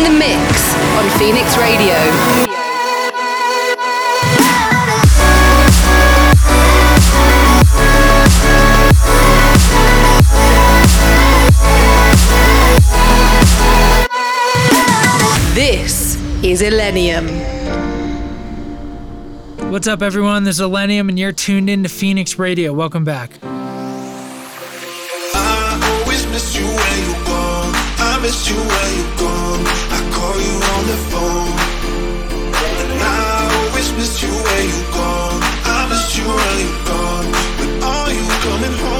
in the mix on Phoenix Radio. This is Illenium. What's up, everyone? This is Illenium, and you're tuned in to Phoenix Radio. Welcome back. I always miss you when you're gone. I miss you when you're gone call you on the phone. And I always miss you when you gone. I miss you when you gone. but are you coming home?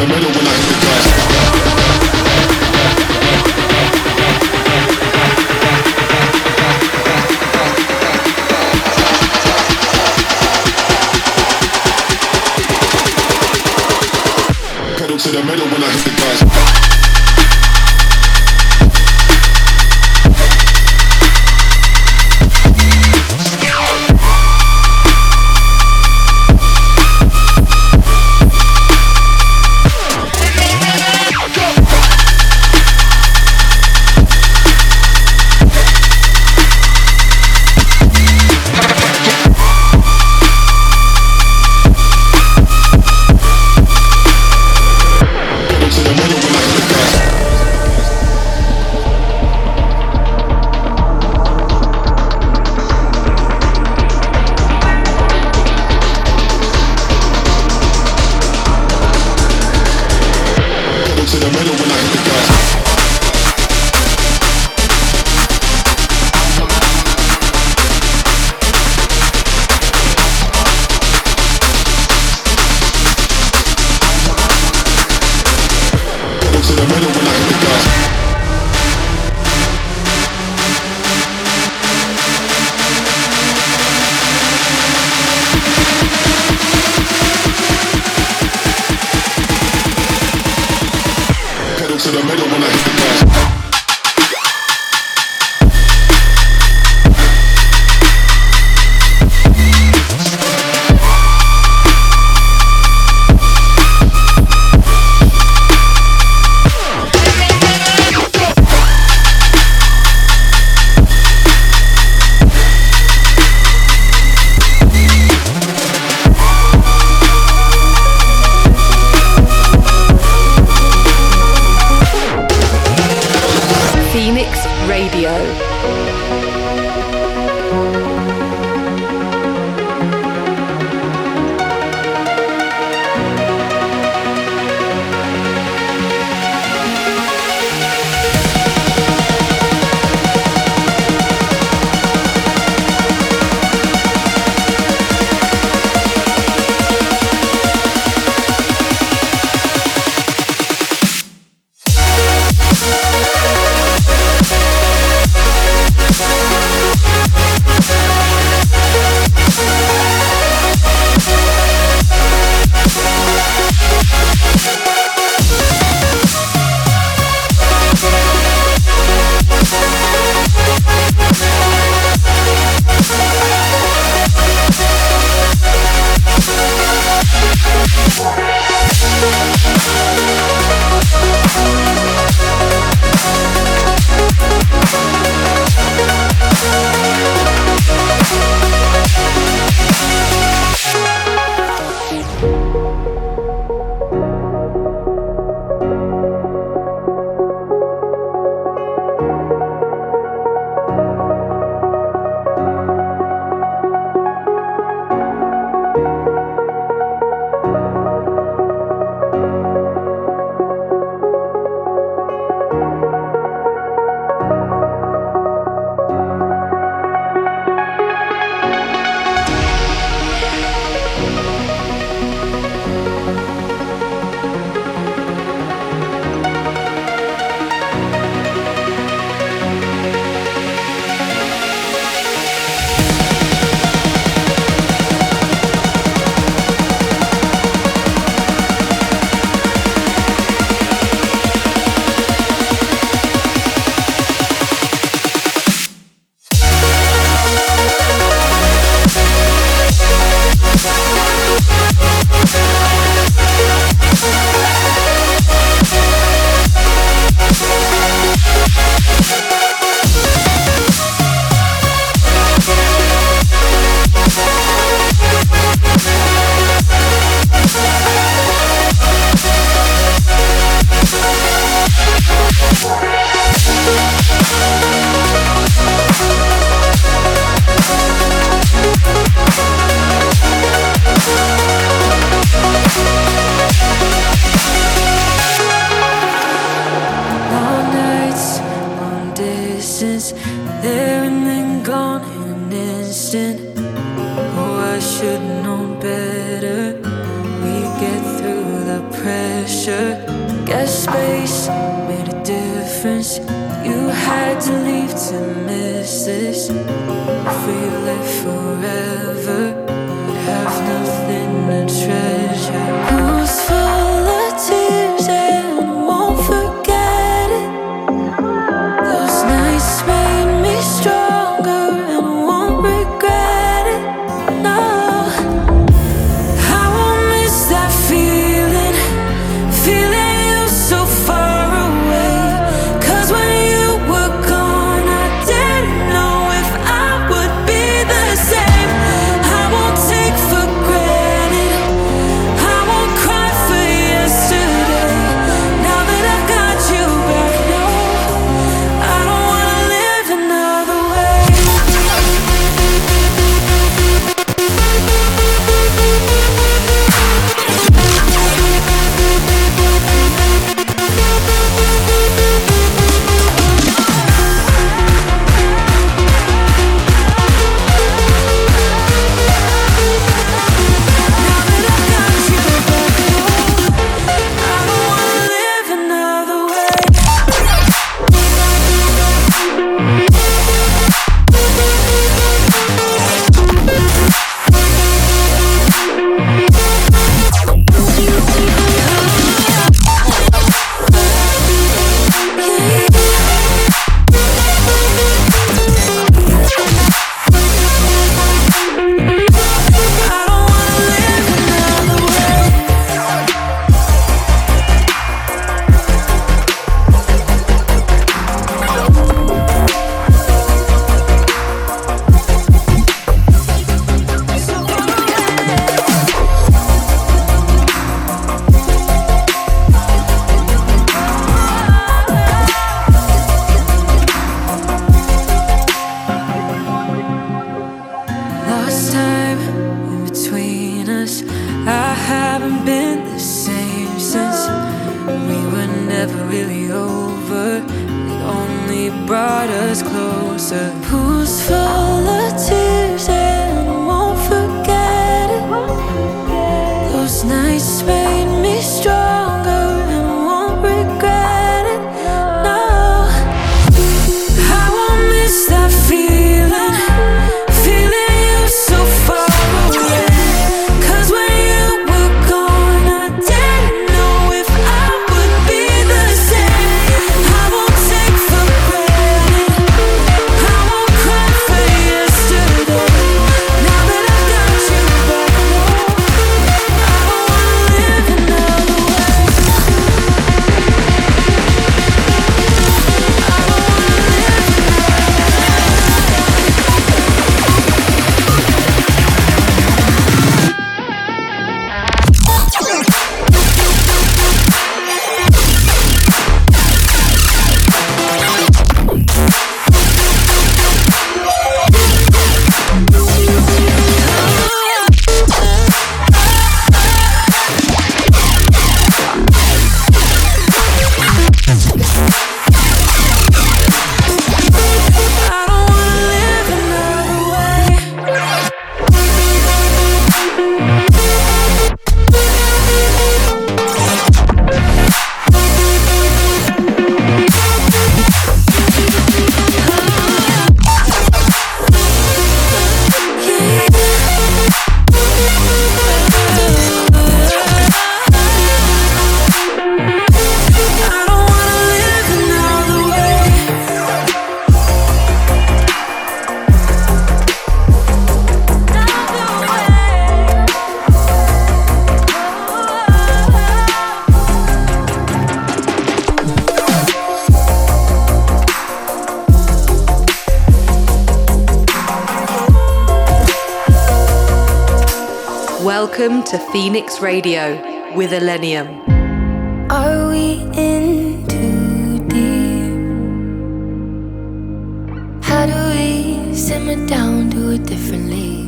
the middle when I hit the it. Those Welcome to Phoenix Radio with Illenium. Are we in too deep? How do we simmer down, do it differently?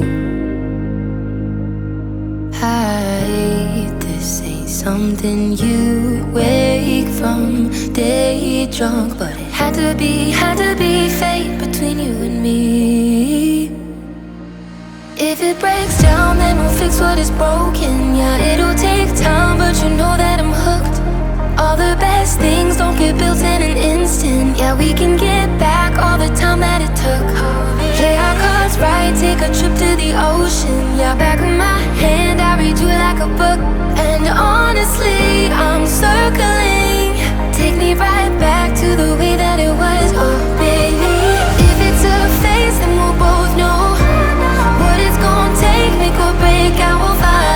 Hide, this ain't something you wake from day drunk, but it had to be, had to be fate between you and me. If it breaks down, then we'll fix what is broken. Yeah, it'll take time, but you know that I'm hooked. All the best things don't get built in an instant. Yeah, we can get back all the time that it took. Play our cards right, take a trip to the ocean. Yeah, back of my hand, I read you like a book. And honestly, I'm circling. Take me right back to the way that it was. Oh, break, I will follow.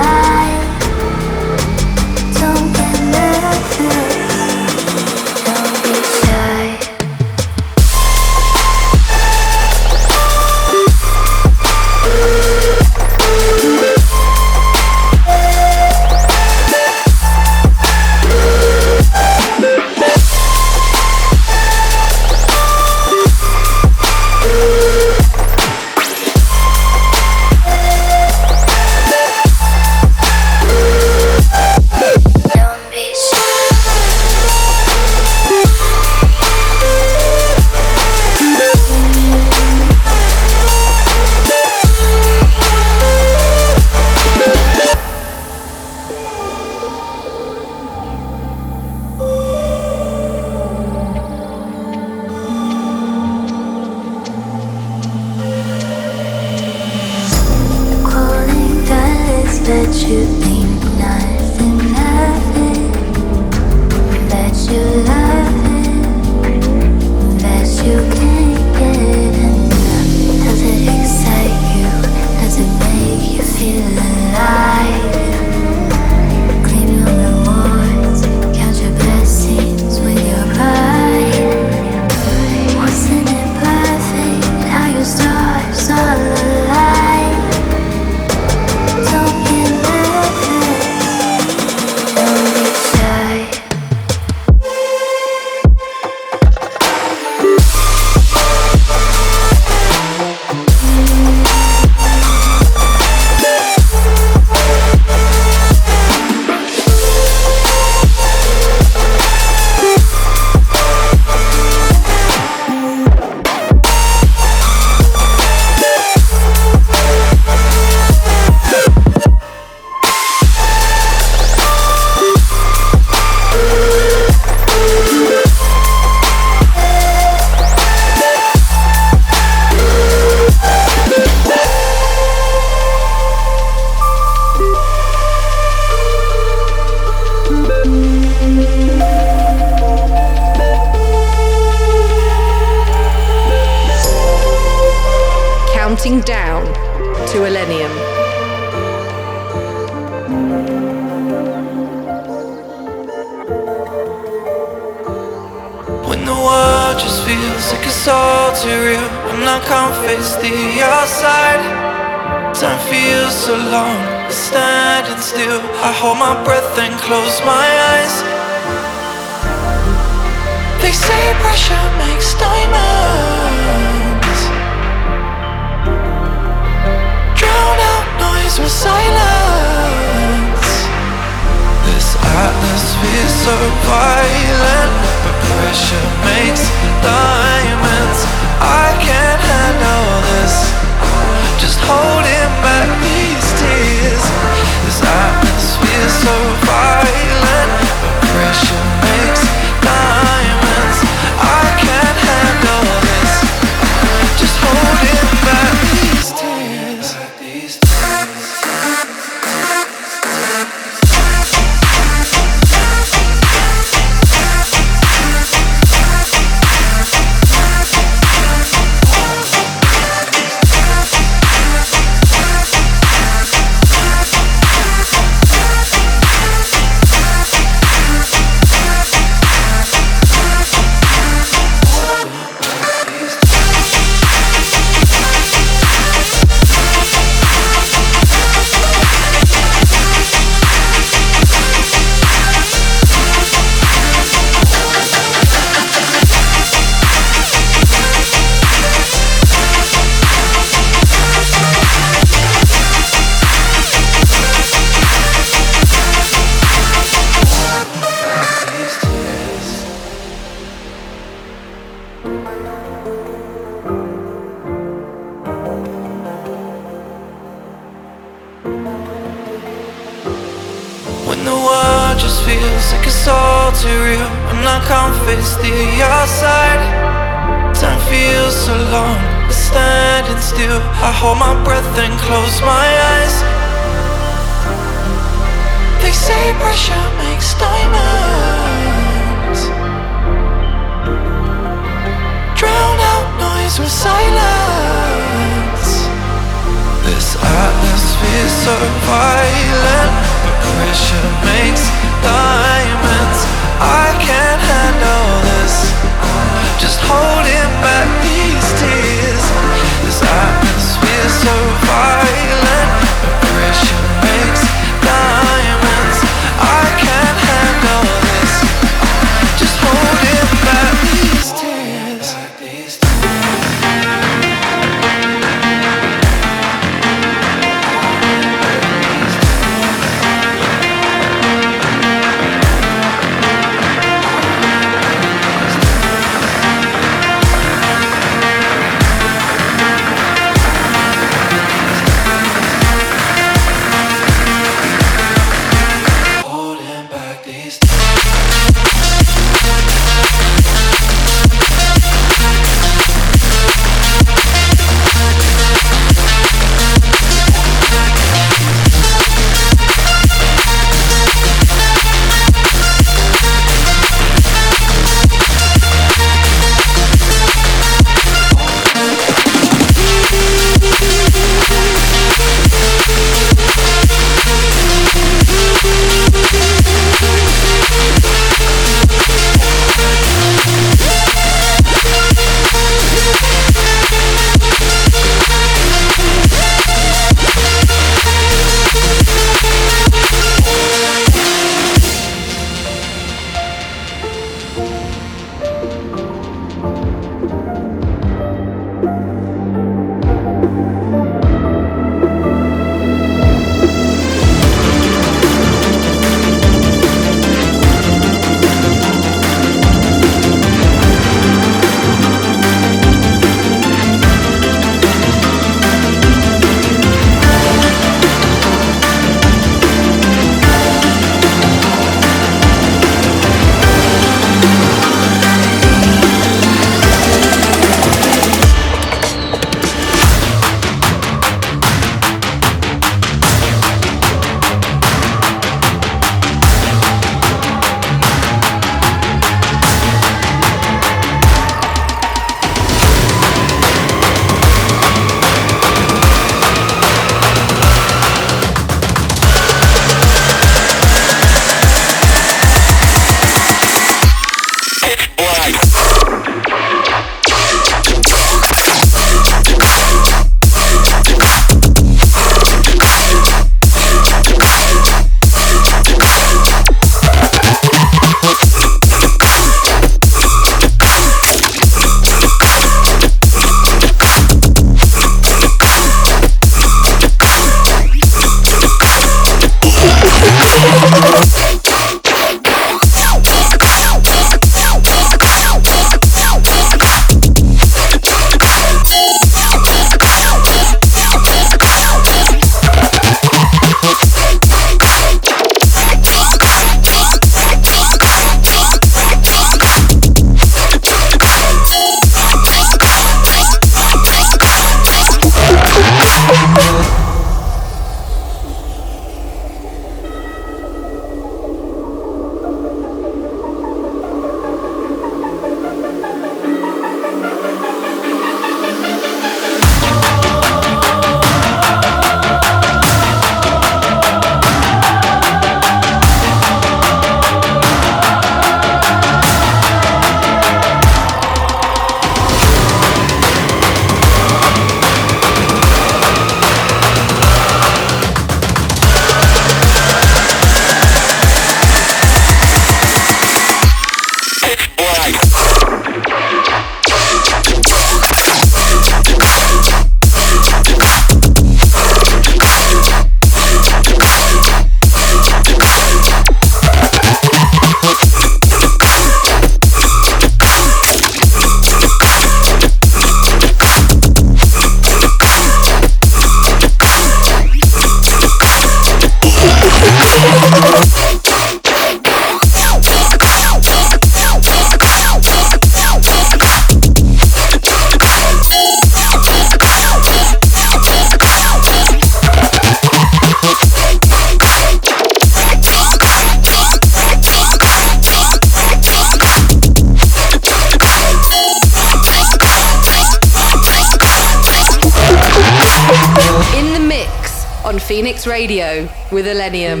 Phoenix Radio with Illenium.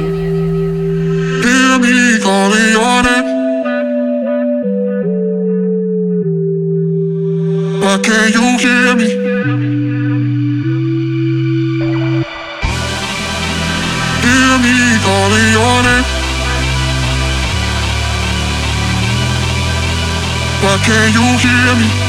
Hear me calling your name. Why can't you hear me? Hear me calling your name. Why can't you hear me?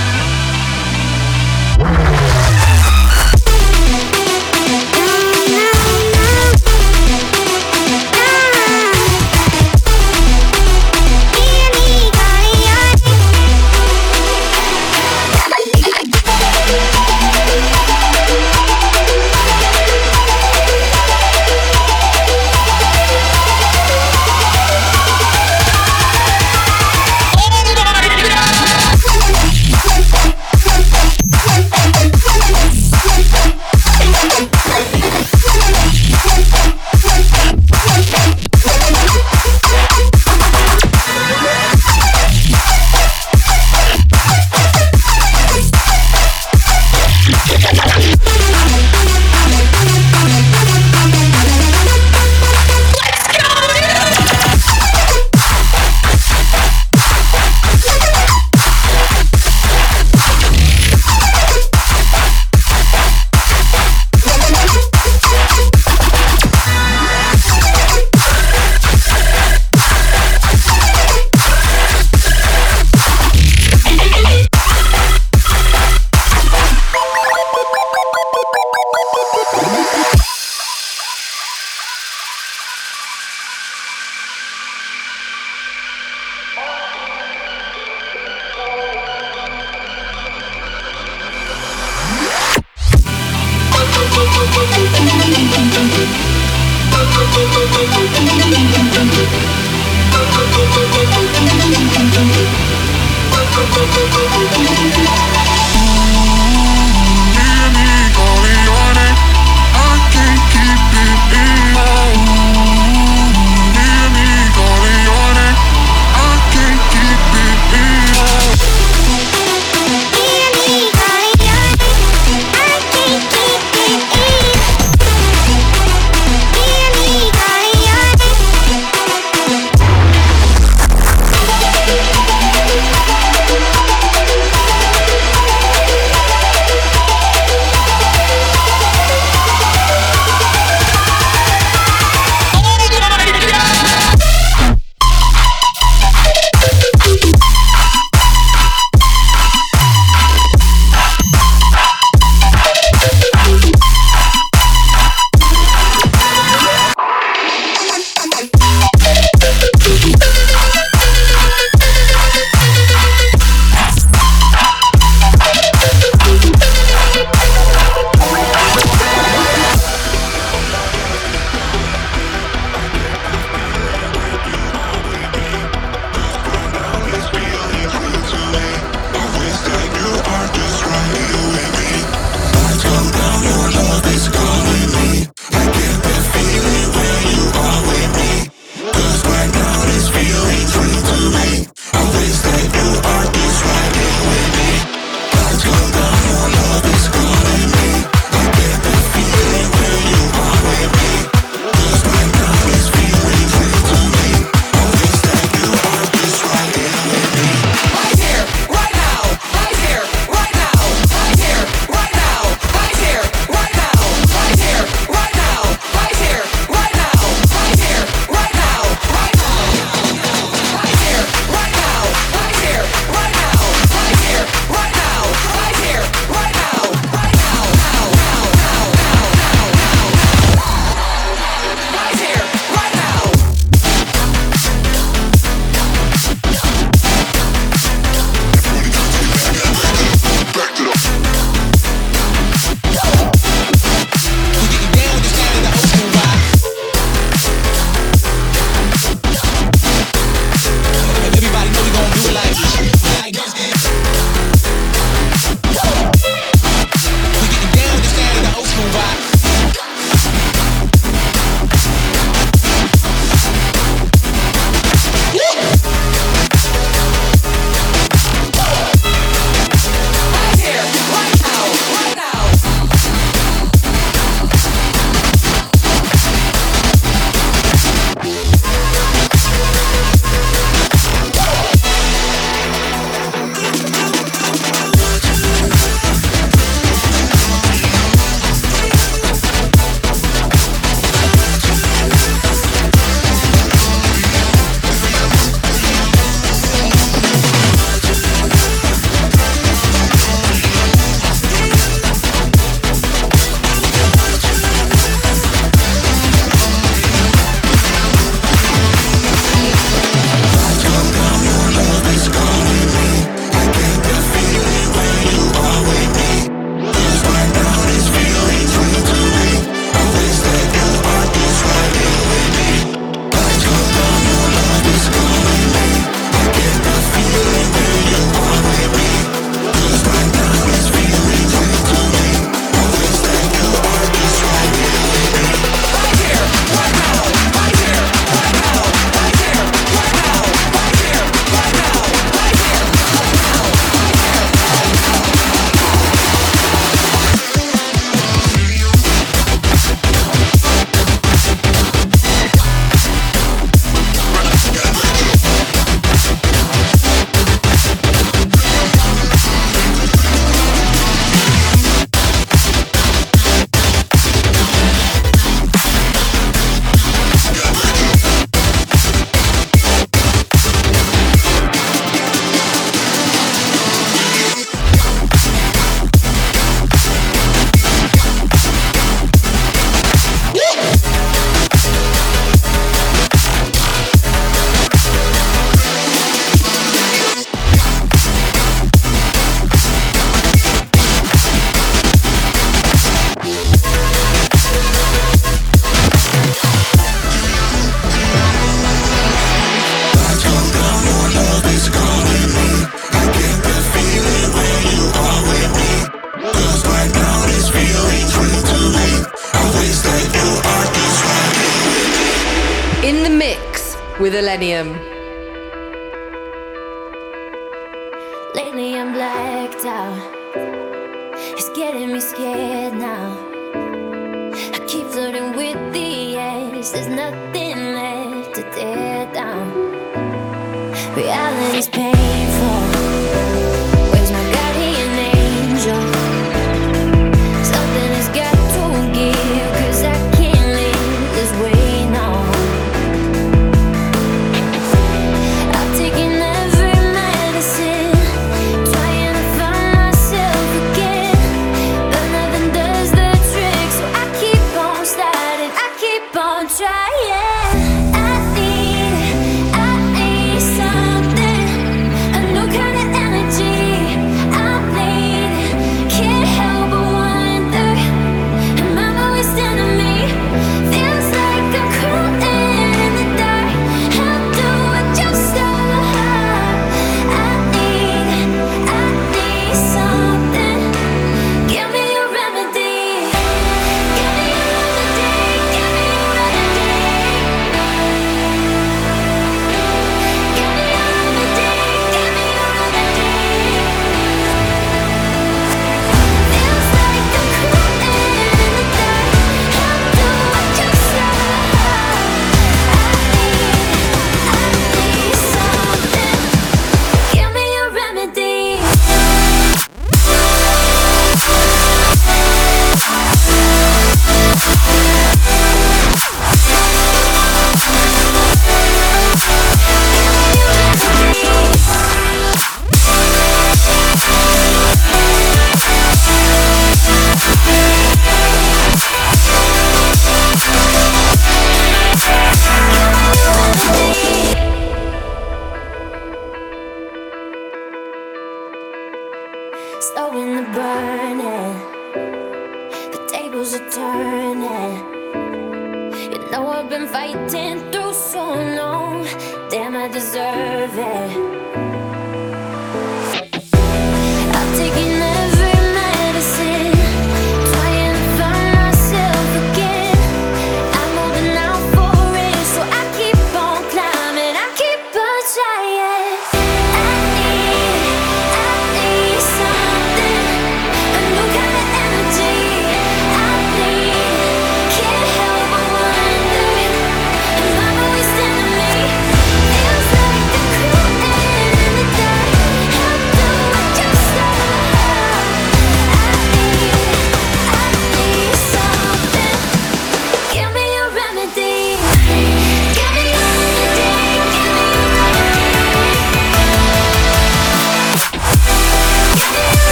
With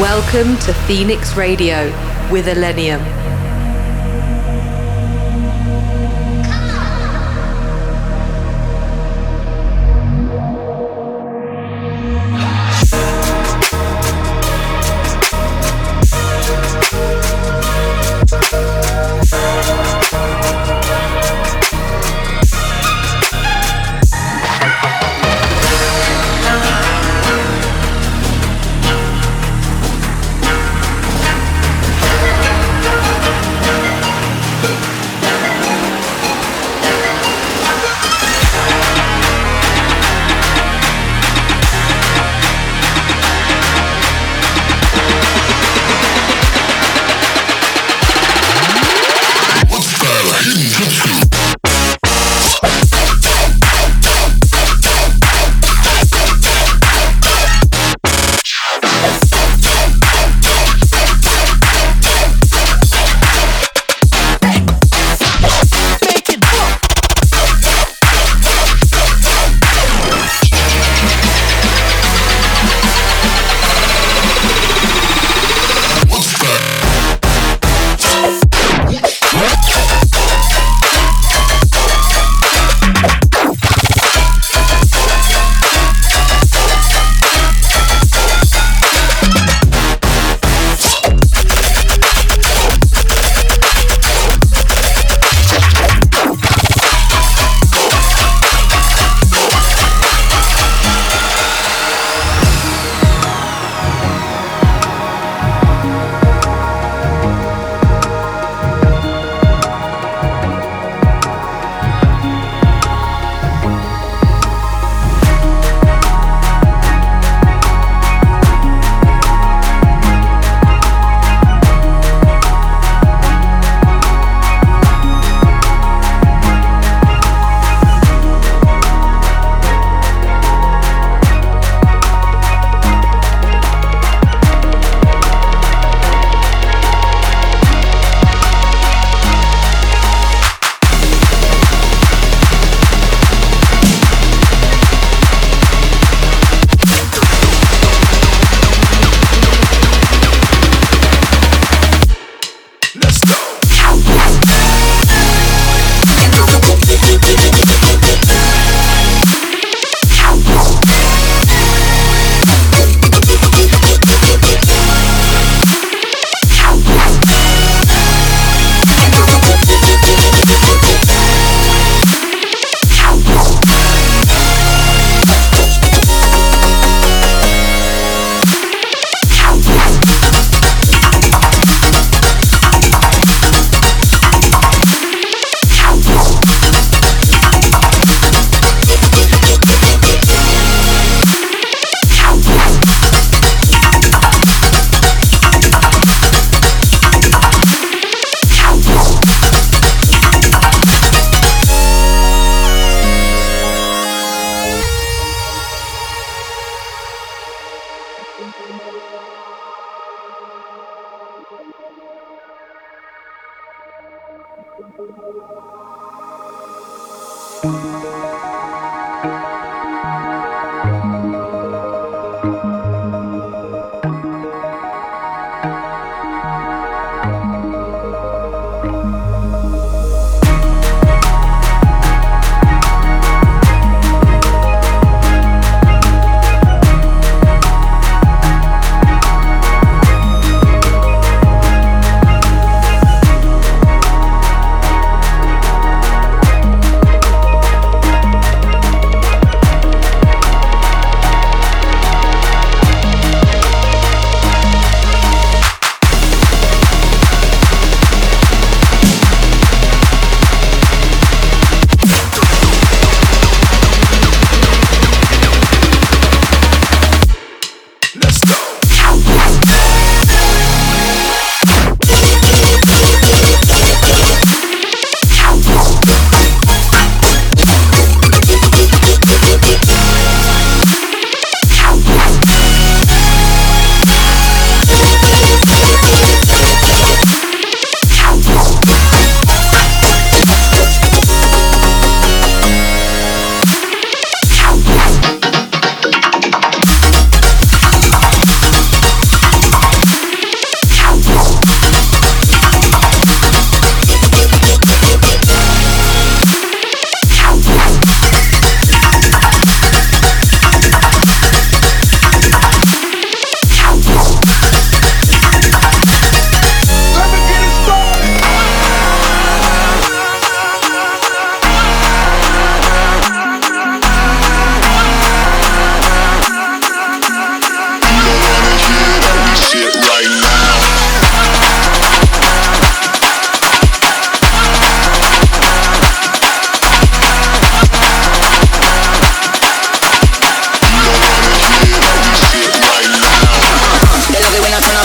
Welcome to Phoenix Radio with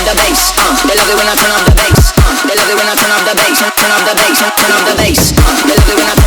the bass. Uh, they love it when I turn off the bass. Uh, they love it when I turn off the bass. Uh, turn, off the bass. Uh, turn, off the bass. Uh, they love it when I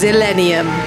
This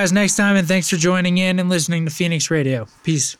guys next time, and thanks for joining in and listening to Phoenix Radio. Peace.